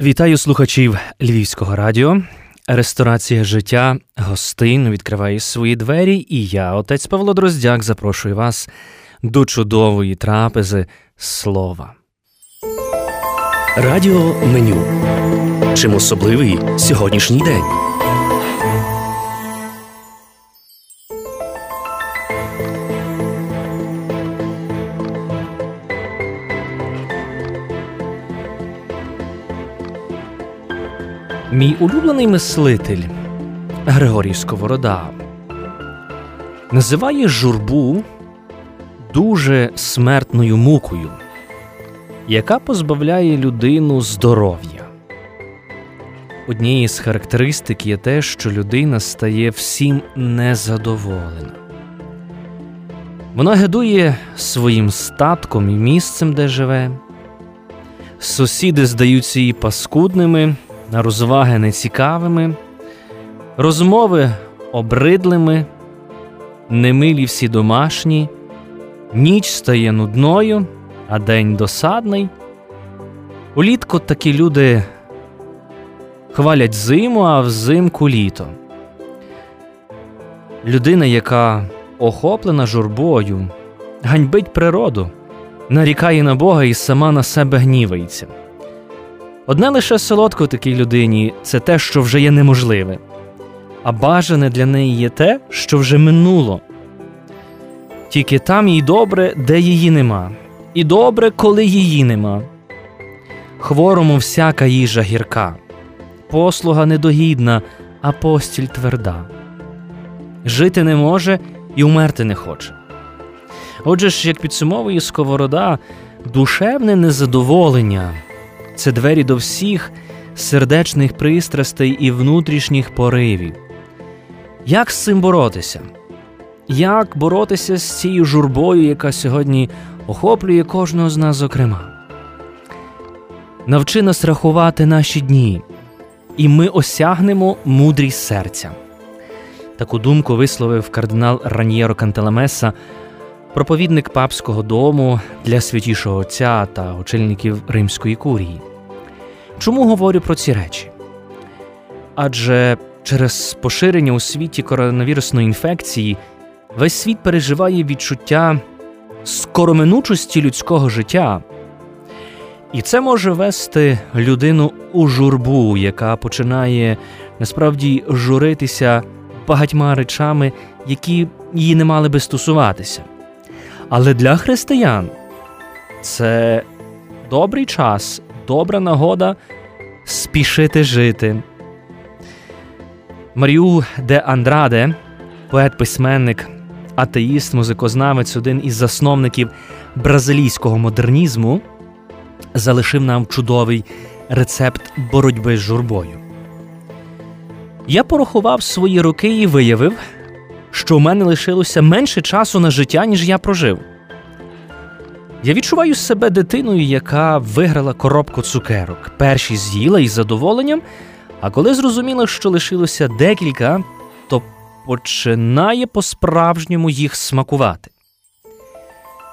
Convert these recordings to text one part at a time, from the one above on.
Вітаю слухачів Львівського радіо. Ресторація життя гостин відкриває свої двері, і я, отець Павло Дроздяк, запрошую вас до чудової трапези слова. Радіо меню. Чим особливий сьогоднішній день? Мій улюблений мислитель Григорій Сковорода називає журбу дуже смертною мукою, яка позбавляє людину здоров'я. Однією з характеристик є те, що людина стає всім незадоволена. Вона гидує своїм статком і місцем, де живе. Сусіди здаються їй паскудними розваги нецікавими, розмови обридлими, немилі всі домашні, ніч стає нудною, а день досадний. Улітку такі люди хвалять зиму, а взимку літо. Людина, яка охоплена журбою, ганьбить природу, нарікає на Бога і сама на себе гнівається. Одне лише солодко такій людині це те, що вже є неможливе, а бажане для неї є те, що вже минуло. Тільки там їй добре, де її нема, і добре, коли її нема. Хворому всяка їжа гірка, послуга недогідна, а постіль тверда. Жити не може і умерти не хоче. Отже ж, як підсумовує сковорода, душевне незадоволення це двері до всіх сердечних пристрастей і внутрішніх поривів. Як з цим боротися? Як боротися з цією журбою, яка сьогодні охоплює кожного з нас, зокрема? Навчи нас рахувати наші дні, і ми осягнемо мудрість серця. Таку думку висловив кардинал Раньєро Кантелемеса, проповідник папського дому для святішого Отця та очільників Римської курії. Чому говорю про ці речі? Адже через поширення у світі коронавірусної інфекції весь світ переживає відчуття скороминучості людського життя, і це може вести людину у журбу, яка починає насправді журитися багатьма речами, які її не мали би стосуватися. Але для християн це добрий час добра нагода спішити жити. Маріу де Андраде, поет-письменник, атеїст, музикознавець, один із засновників бразилійського модернізму, залишив нам чудовий рецепт боротьби з журбою. Я порахував свої роки і виявив, що у мене лишилося менше часу на життя, ніж я прожив. Я відчуваю себе дитиною, яка виграла коробку цукерок. Перші з'їла із задоволенням, а коли зрозуміла, що лишилося декілька, то починає по-справжньому їх смакувати.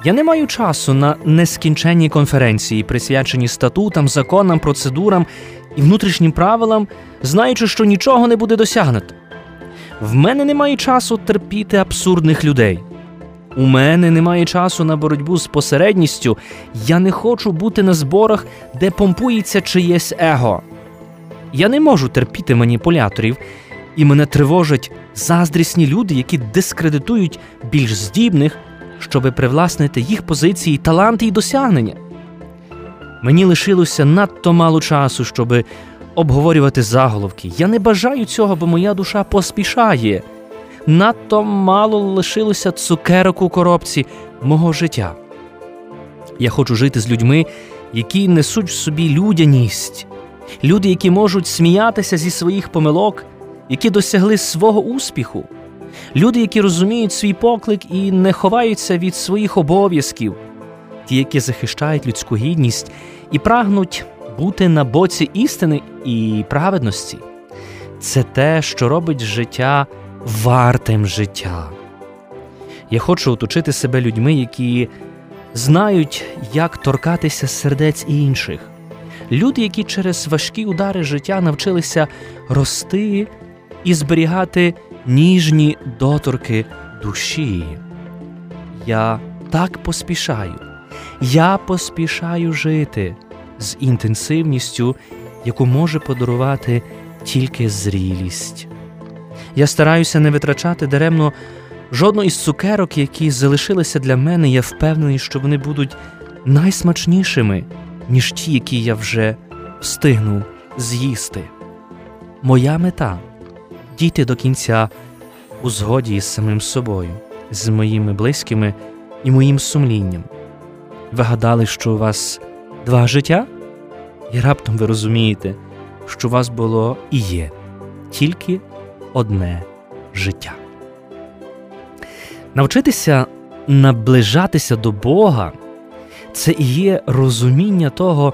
Я не маю часу на нескінченні конференції, присвячені статутам, законам, процедурам і внутрішнім правилам, знаючи, що нічого не буде досягнуто. В мене немає часу терпіти абсурдних людей. У мене немає часу на боротьбу з посередністю. Я не хочу бути на зборах, де помпується чиєсь его. Я не можу терпіти маніпуляторів, і мене тривожать заздрісні люди, які дискредитують більш здібних, щоби привласнити їх позиції, таланти і досягнення. Мені лишилося надто мало часу, щоби обговорювати заголовки. Я не бажаю цього, бо моя душа поспішає надто мало лишилося цукерок у коробці мого життя. Я хочу жити з людьми, які несуть в собі людяність, люди, які можуть сміятися зі своїх помилок, які досягли свого успіху, люди, які розуміють свій поклик і не ховаються від своїх обов'язків, ті, які захищають людську гідність і прагнуть бути на боці істини і праведності. Це те, що робить життя вартим життя. Я хочу оточити себе людьми, які знають, як торкатися сердець інших, Люди, які через важкі удари життя навчилися рости і зберігати ніжні доторки душі. Я так поспішаю, я поспішаю жити з інтенсивністю, яку може подарувати тільки зрілість. Я стараюся не витрачати даремно жодну із цукерок, які залишилися для мене, я впевнений, що вони будуть найсмачнішими, ніж ті, які я вже встигнув з'їсти. Моя мета дійти до кінця у згоді із самим собою, з моїми близькими і моїм сумлінням. Ви гадали, що у вас два життя? І раптом ви розумієте, що у вас було і є тільки одне життя. Навчитися наближатися до Бога це і є розуміння того,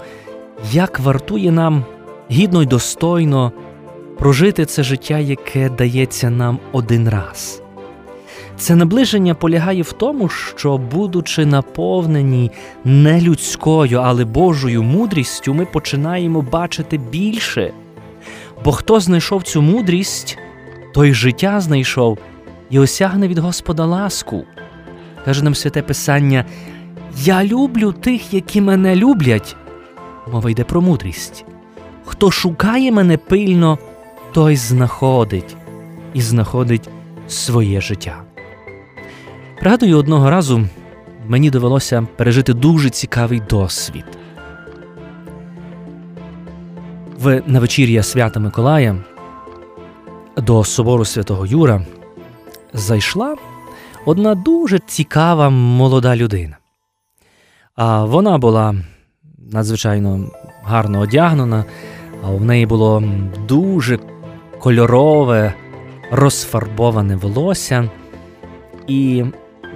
як вартує нам гідно й достойно прожити це життя, яке дається нам один раз. Це наближення полягає в тому, що, будучи наповнені не людською, але Божою мудрістю, ми починаємо бачити більше. Бо хто знайшов цю мудрість, той життя знайшов і осягне від Господа ласку. Каже нам святе Писання: Я люблю тих, які мене люблять. Мова йде про мудрість. Хто шукає мене пильно, той знаходить і знаходить своє життя. Пригадую, одного разу мені довелося пережити дуже цікавий досвід. В навечір'я свята Миколая до собору святого Юра зайшла одна дуже цікава молода людина. А вона була надзвичайно гарно одягнена, а в неї було дуже кольорове, розфарбоване волосся, і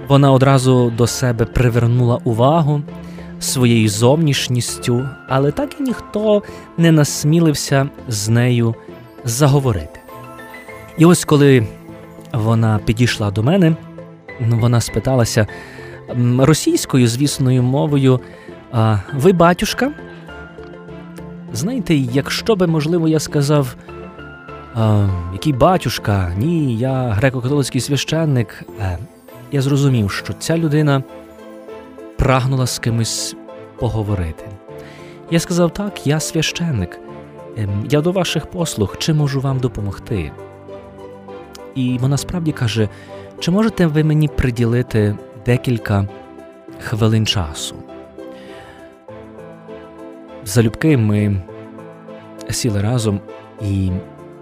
вона одразу до себе привернула увагу своєю зовнішністю, але так і ніхто не насмілився з нею заговорити. І ось коли вона підійшла до мене, вона спиталася російською, звісною мовою: Ви батюшка? Знаєте, якщо би, можливо, я сказав, який батюшка, ні, я греко-католицький священник, е, я зрозумів, що ця людина прагнула з кимось поговорити. Я сказав: так, я священник, ем, я до ваших послуг, чи можу вам допомогти? І вона справді каже: чи можете ви мені приділити декілька хвилин часу? Залюбки ми сіли разом, і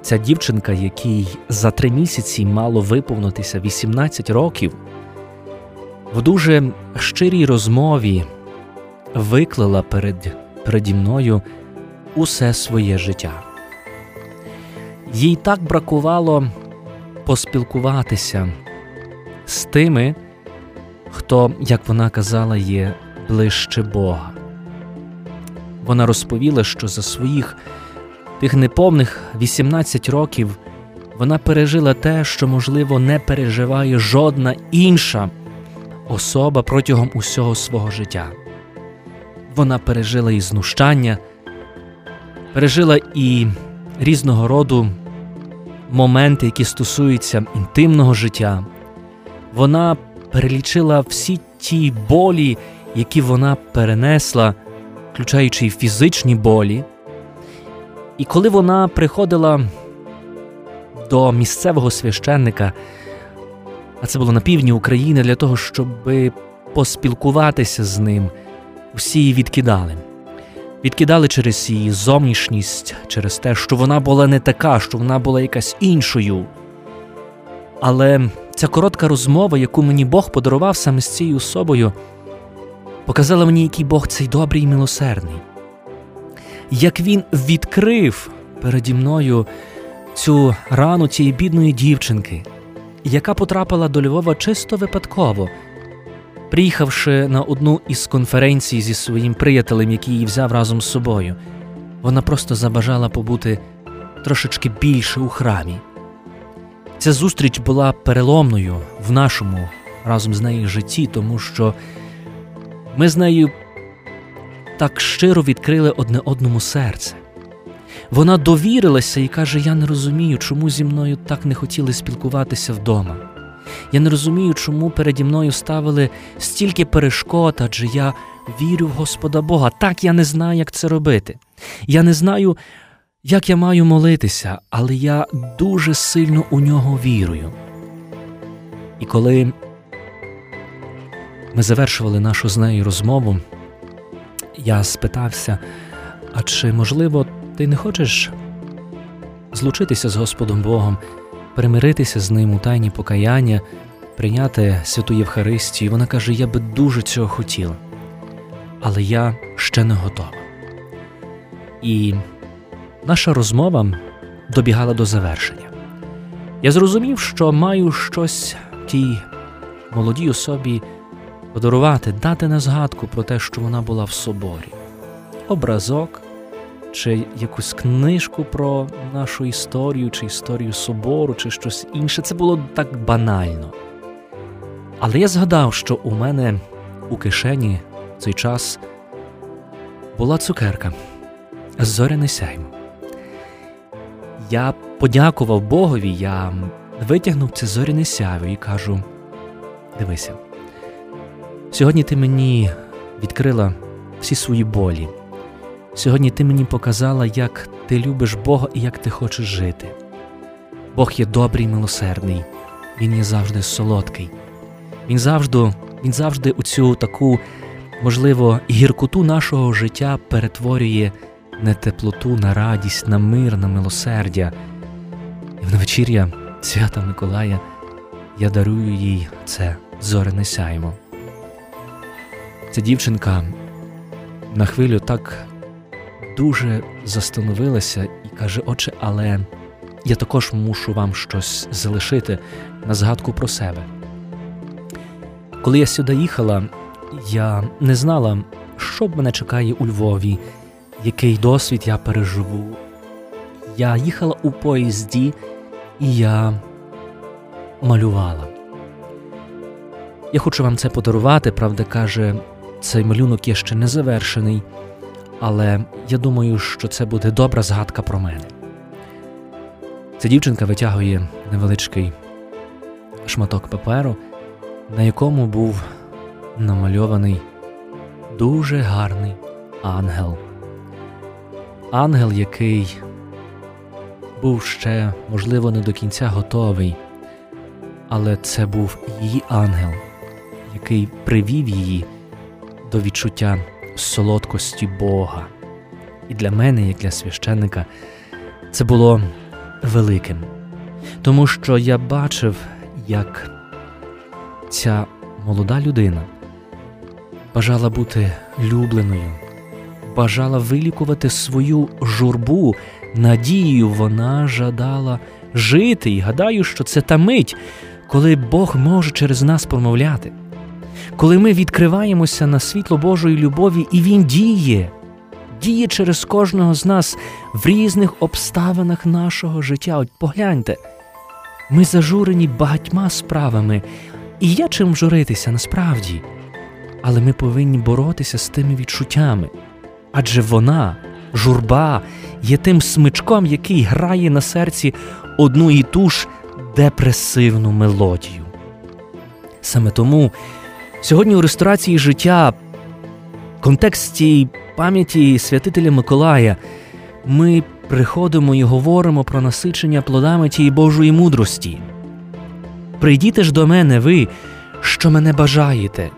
ця дівчинка, якій за три місяці мало виповнитися 18 років, в дуже щирій розмові виклала перед, переді мною усе своє життя. Їй так бракувало поспілкуватися з тими, хто, як вона казала, є ближче Бога. Вона розповіла, що за своїх тих неповних 18 років вона пережила те, що, можливо, не переживає жодна інша особа протягом усього свого життя. Вона пережила і знущання, пережила і різного роду моменти, які стосуються інтимного життя. Вона перелічила всі ті болі, які вона перенесла, включаючи й фізичні болі. І коли вона приходила до місцевого священника, а це було на півдні України для того, щоб поспілкуватися з ним, всі її відкидали. Відкидали через її зовнішність, через те, що вона була не така, що вона була якась іншою. Але ця коротка розмова, яку мені Бог подарував саме з цією особою, показала мені, який Бог цей добрий і милосердний, як він відкрив переді мною цю рану цієї бідної дівчинки яка потрапила до Львова чисто випадково, приїхавши на одну із конференцій зі своїм приятелем, який її взяв разом з собою, вона просто забажала побути трошечки більше у храмі. Ця зустріч була переломною в нашому разом з нею житті, тому що ми з нею так щиро відкрили одне одному серце. Вона довірилася і каже: Я не розумію, чому зі мною так не хотіли спілкуватися вдома. Я не розумію, чому переді мною ставили стільки перешкод, адже я вірю в Господа Бога. Так я не знаю, як це робити. Я не знаю, як я маю молитися, але я дуже сильно у нього вірую. І коли ми завершували нашу з нею розмову, я спитався: а чи можливо ти не хочеш злучитися з Господом Богом, примиритися з ним у тайні покаяння, прийняти святу Євхаристію? Вона каже: Я би дуже цього хотіла, але я ще не готова. І наша розмова добігала до завершення. Я зрозумів, що маю щось тій молодій особі подарувати, дати на згадку про те, що вона була в соборі, образок чи якусь книжку про нашу історію, чи історію собору, чи щось інше. Це було так банально. Але я згадав, що у мене у кишені в цей час була цукерка зоряне сяймо. Я подякував Богові, я витягнув це зоряне сяйво і кажу: дивися, сьогодні ти мені відкрила всі свої болі. Сьогодні ти мені показала, як ти любиш Бога і як ти хочеш жити. Бог є добрий, милосердний, Він є завжди солодкий. Він завжди він завжди у цю таку, можливо, гіркоту нашого життя перетворює не теплоту на радість, на мир, на милосердя. І в вечір'я свята Миколая я дарую їй це зоряне сяйво. Ця дівчинка на хвилю так дуже застановилася і каже: Отче, але я також мушу вам щось залишити на згадку про себе. Коли я сюди їхала, я не знала, що мене чекає у Львові, який досвід я переживу. Я їхала у поїзді і я малювала. Я хочу вам це подарувати, правда каже, цей малюнок є ще не завершений, але я думаю, що це буде добра згадка про мене. Ця дівчинка витягує невеличкий шматок паперу, на якому був намальований дуже гарний ангел. Ангел, який був ще, можливо, не до кінця готовий, але це був її ангел, який привів її до відчуття солодкості Бога. І для мене, як для священника, це було великим, тому що я бачив, як ця молода людина бажала бути любленою, бажала вилікувати свою журбу, надією вона жадала жити, і гадаю, що це та мить, коли Бог може через нас промовляти коли ми відкриваємося на світло Божої любові, і Він діє, діє через кожного з нас в різних обставинах нашого життя. От погляньте, ми зажурені багатьма справами, і є чим журитися насправді, але ми повинні боротися з тими відчуттями. Адже вона, журба, є тим смичком, який грає на серці одну і ту ж депресивну мелодію. Саме тому Сьогодні у ресторації життя, в контексті пам'яті святителя Миколая, ми приходимо і говоримо про насичення плодами тієї Божої мудрості. Прийдіте ж до мене, ви, що мене бажаєте,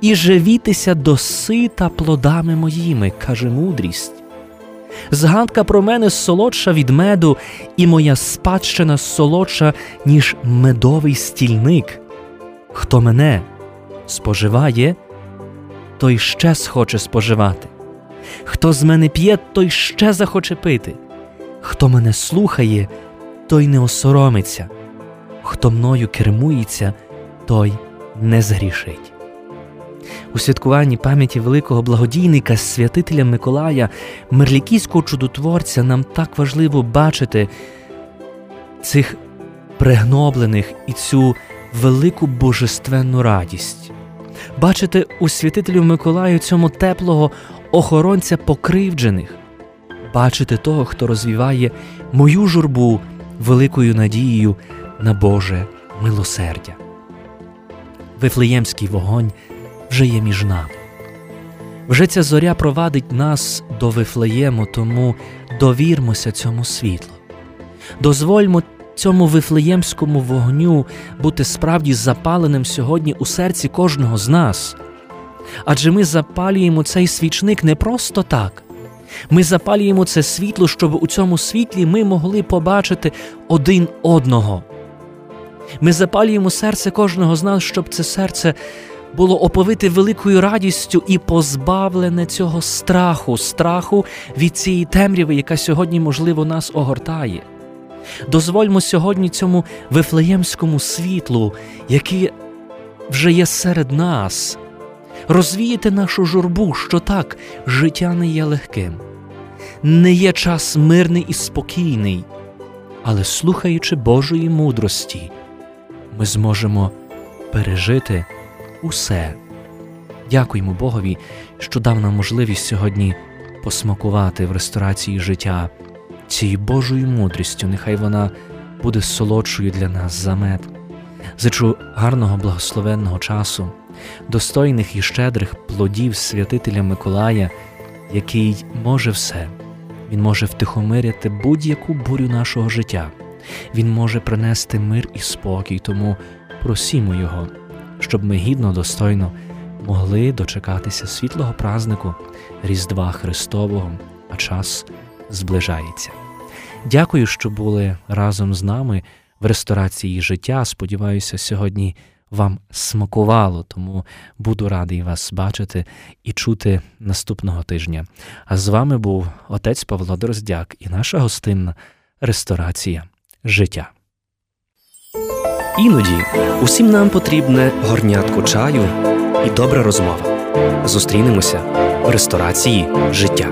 і живітеся до сита плодами моїми, каже мудрість. Згадка про мене солодша від меду, і моя спадщина солодша, ніж медовий стільник. Хто мене споживає, той ще схоче споживати. Хто з мене п'є, той ще захоче пити. Хто мене слухає, той не осоромиться. Хто мною кермується, той не згрішить. У святкуванні пам'яті великого благодійника, святителя Миколая, мерлікійського чудотворця, нам так важливо бачити цих пригноблених і цю велику божественну радість бачити у святителю Миколаю цьому теплого охоронця покривджених, бачити того, хто розвіває мою журбу великою надією на Боже милосердя. Вифлеємський вогонь вже є між нами. Вже ця зоря провадить нас до Вифлеєму, тому довірмося цьому світлу. Дозвольмо цьому вифлеємському вогню бути справді запаленим сьогодні у серці кожного з нас. Адже ми запалюємо цей свічник не просто так. Ми запалюємо це світло, щоб у цьому світлі ми могли побачити один одного. Ми запалюємо серце кожного з нас, щоб це серце було оповите великою радістю і позбавлене цього страху, страху від цієї темряви, яка сьогодні, можливо, нас огортає. Дозвольмо сьогодні цьому вифлеємському світлу, яке вже є серед нас, розвіяти нашу журбу, що так життя не є легким, не є час мирний і спокійний, але слухаючи Божої мудрості, ми зможемо пережити усе. Дякуємо Богові, що дав нам можливість сьогодні посмакувати в ресторації життя цією Божою мудрістю. Нехай вона буде солодшою для нас за мед. Зичу гарного благословенного часу, достойних і щедрих плодів святителя Миколая, який може все. Він може втихомиряти будь-яку бурю нашого життя. Він може принести мир і спокій, тому просімо Його щоб ми гідно, достойно могли дочекатися світлого празнику Різдва Христового, а час зближається. Дякую, що були разом з нами в ресторації життя. Сподіваюся, сьогодні вам смакувало, тому буду радий вас бачити і чути наступного тижня. А з вами був отець Павло Дроздяк і наша гостинна ресторація життя. Іноді усім нам потрібне горнятко чаю і добра розмова. Зустрінемося в ресторації життя.